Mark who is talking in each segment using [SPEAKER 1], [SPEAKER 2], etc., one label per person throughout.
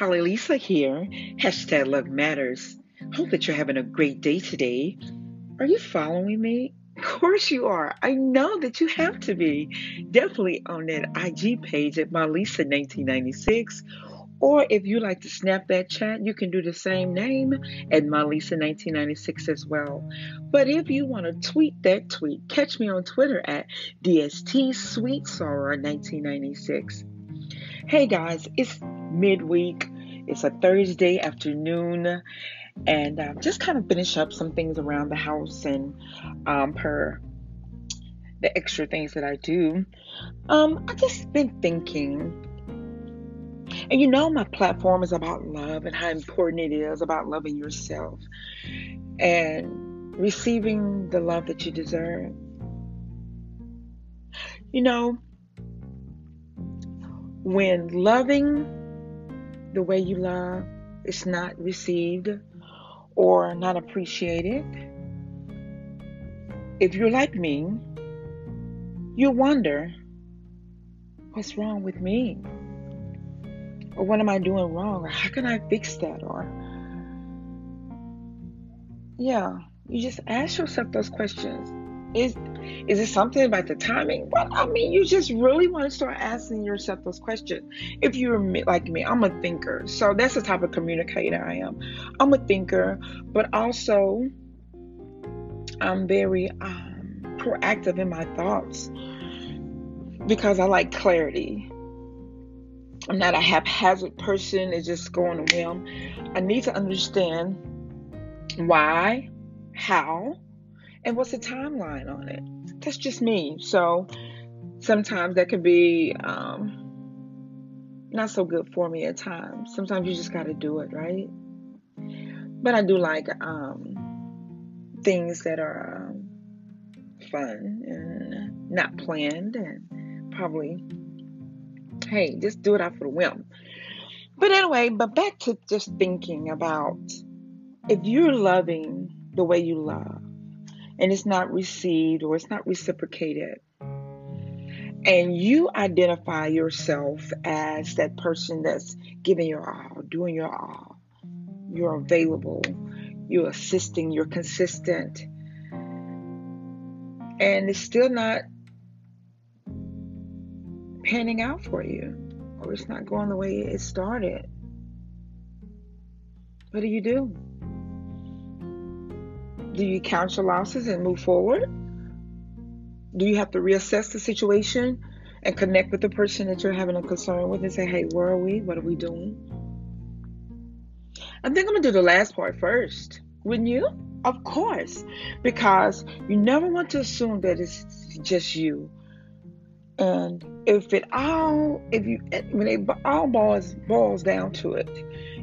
[SPEAKER 1] Holly Lisa here. Hashtag Love Matters. Hope that you're having a great day today. Are you following me? Of course you are. I know that you have to be. Definitely on that IG page at MyLisa1996. Or if you like to snap that chat, you can do the same name at MyLisa1996 as well. But if you want to tweet that tweet, catch me on Twitter at DST Sweet Sorrow 1996. Hey guys, it's midweek. It's a Thursday afternoon, and um, just kind of finish up some things around the house and um, per the extra things that I do. Um, I just been thinking, and you know, my platform is about love and how important it is about loving yourself and receiving the love that you deserve. You know, when loving the way you love is not received or not appreciated, if you're like me, you wonder what's wrong with me? Or what am I doing wrong? Or how can I fix that? Or, yeah, you just ask yourself those questions. Is is it something about the timing? Well, I mean, you just really want to start asking yourself those questions. If you're like me, I'm a thinker. So that's the type of communicator I am. I'm a thinker, but also I'm very um, proactive in my thoughts because I like clarity. I'm not a haphazard person It's just going a whim. I need to understand why, how, and what's the timeline on it. That's just me. So sometimes that can be um, not so good for me at times. Sometimes you just got to do it, right? But I do like um, things that are um, fun and not planned and probably, hey, just do it out for the whim. But anyway, but back to just thinking about if you're loving the way you love, and it's not received or it's not reciprocated, and you identify yourself as that person that's giving your all, doing your all, you're available, you're assisting, you're consistent, and it's still not panning out for you, or it's not going the way it started. What do you do? Do you count your losses and move forward? Do you have to reassess the situation and connect with the person that you're having a concern with and say, hey, where are we? What are we doing? I think I'm going to do the last part first. Wouldn't you? Of course. Because you never want to assume that it's just you. And if it all, if you, when it all boils, boils down to it,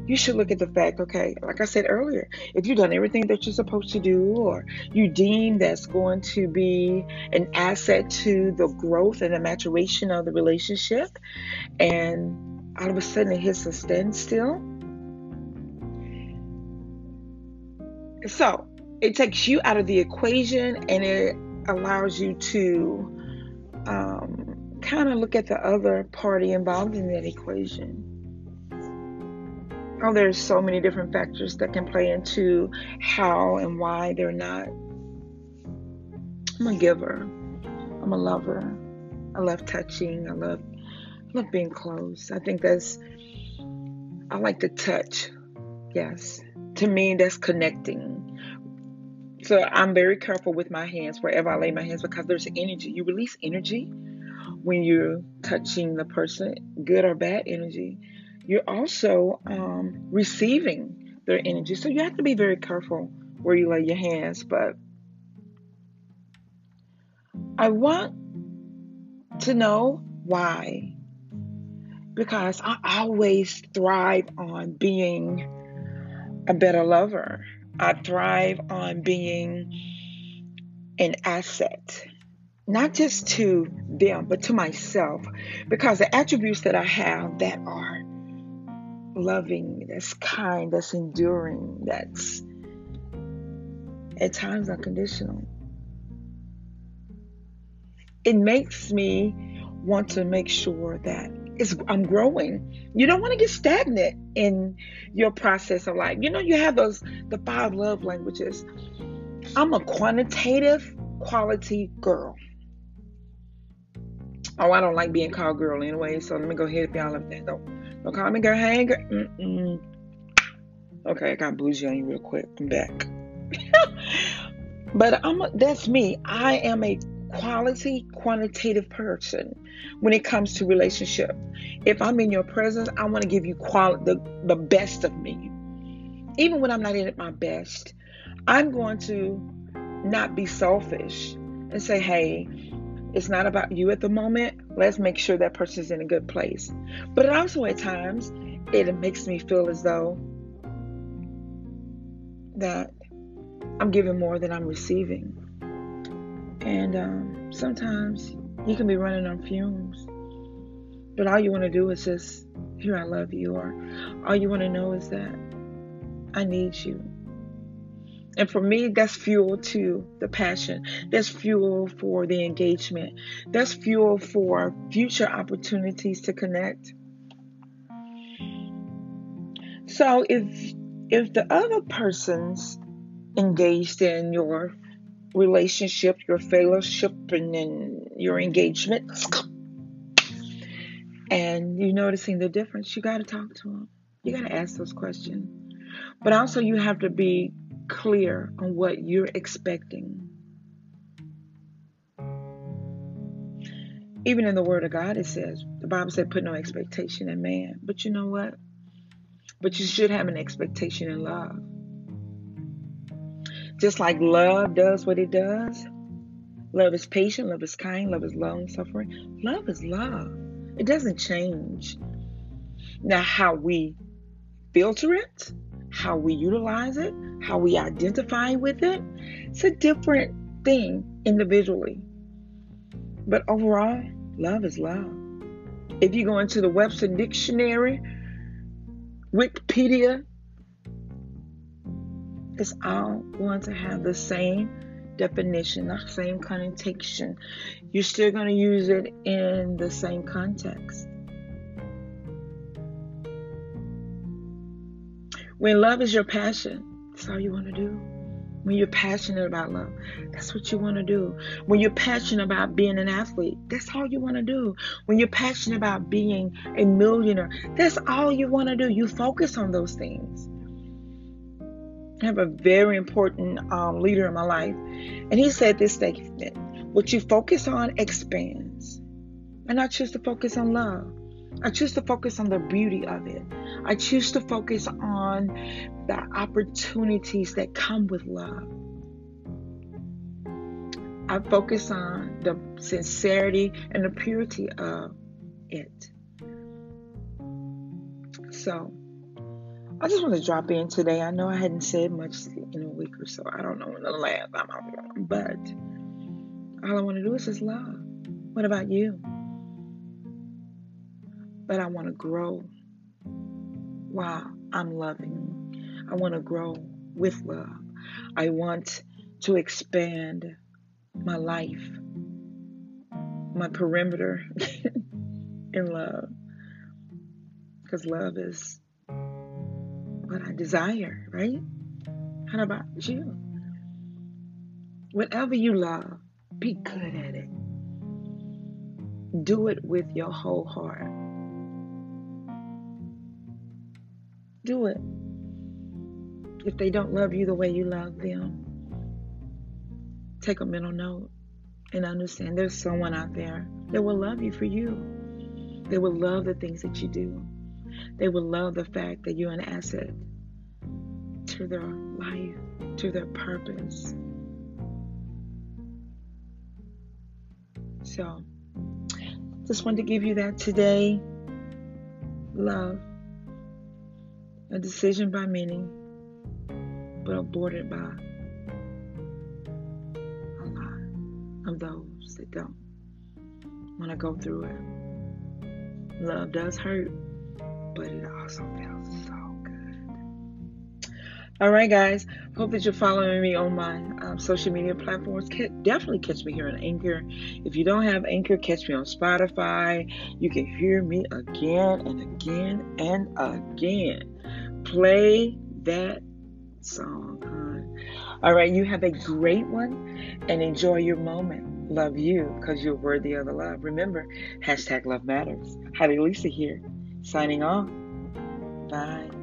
[SPEAKER 1] you should look at the fact, okay, like I said earlier, if you've done everything that you're supposed to do, or you deem that's going to be an asset to the growth and the maturation of the relationship, and all of a sudden it hits a standstill. So it takes you out of the equation and it allows you to um, kind of look at the other party involved in that equation Oh, there's so many different factors that can play into how and why they're not. I'm a giver. I'm a lover. I love touching. I love I love being close. I think that's I like to touch. Yes. To me that's connecting. So I'm very careful with my hands wherever I lay my hands because there's energy. You release energy when you're touching the person, good or bad energy you're also um, receiving their energy. So you have to be very careful where you lay your hands. But I want to know why. Because I always thrive on being a better lover. I thrive on being an asset, not just to them, but to myself. Because the attributes that I have that are loving, that's kind, that's enduring, that's at times unconditional. It makes me want to make sure that I'm growing. You don't want to get stagnant in your process of life. You know, you have those the five love languages. I'm a quantitative quality girl. Oh, I don't like being called girl anyway, so let me go ahead and y'all love that. Don't, don't call me girl. Hey, girl. Mm-mm. Okay, I got bougie on you real quick. I'm back. but I'm that's me. I am a quality, quantitative person when it comes to relationship. If I'm in your presence, I want to give you quality, the, the best of me. Even when I'm not in at my best, I'm going to not be selfish and say, hey, it's not about you at the moment. Let's make sure that person's in a good place. But also at times, it makes me feel as though that I'm giving more than I'm receiving. And um, sometimes you can be running on fumes. But all you want to do is just, here, I love you. Or all you want to know is that I need you. And for me, that's fuel to the passion. That's fuel for the engagement. That's fuel for future opportunities to connect. So if if the other person's engaged in your relationship, your fellowship, and your engagement, and you're noticing the difference, you got to talk to them. You got to ask those questions. But also, you have to be clear on what you're expecting. Even in the Word of God, it says, the Bible said, put no expectation in man. But you know what? But you should have an expectation in love. Just like love does what it does. Love is patient, love is kind, love is long suffering. Love is love. It doesn't change. Now, how we filter it, how we utilize it, how we identify with it, it's a different thing individually. But overall, love is love. If you go into the Webster Dictionary, Wikipedia, it's all going to have the same definition, the same connotation. You're still going to use it in the same context. When love is your passion, that's all you want to do. When you're passionate about love, that's what you want to do. When you're passionate about being an athlete, that's all you want to do. When you're passionate about being a millionaire, that's all you want to do. You focus on those things. I have a very important um, leader in my life, and he said this statement What you focus on expands. And I choose to focus on love. I choose to focus on the beauty of it. I choose to focus on the opportunities that come with love. I focus on the sincerity and the purity of it. So, I just want to drop in today. I know I hadn't said much in a week or so. I don't know when the last I'm on, but all I want to do is just love. What about you? But I want to grow while I'm loving. I want to grow with love. I want to expand my life, my perimeter in love. Because love is what I desire, right? How about you? Whatever you love, be good at it. Do it with your whole heart. Do it. If they don't love you the way you love them, take a mental note and understand there's someone out there that will love you for you. They will love the things that you do. They will love the fact that you're an asset to their life, to their purpose. So, just wanted to give you that today. Love. A decision by many, but aborted by a lot of those that don't want to go through it. Love does hurt, but it also feels so. All right, guys. Hope that you're following me on my um, social media platforms. definitely catch me here on Anchor. If you don't have Anchor, catch me on Spotify. You can hear me again and again and again. Play that song, huh? All right, you have a great one and enjoy your moment. Love you because you're worthy of the love. Remember, hashtag love matters. Hattie Lisa here, signing off. Bye.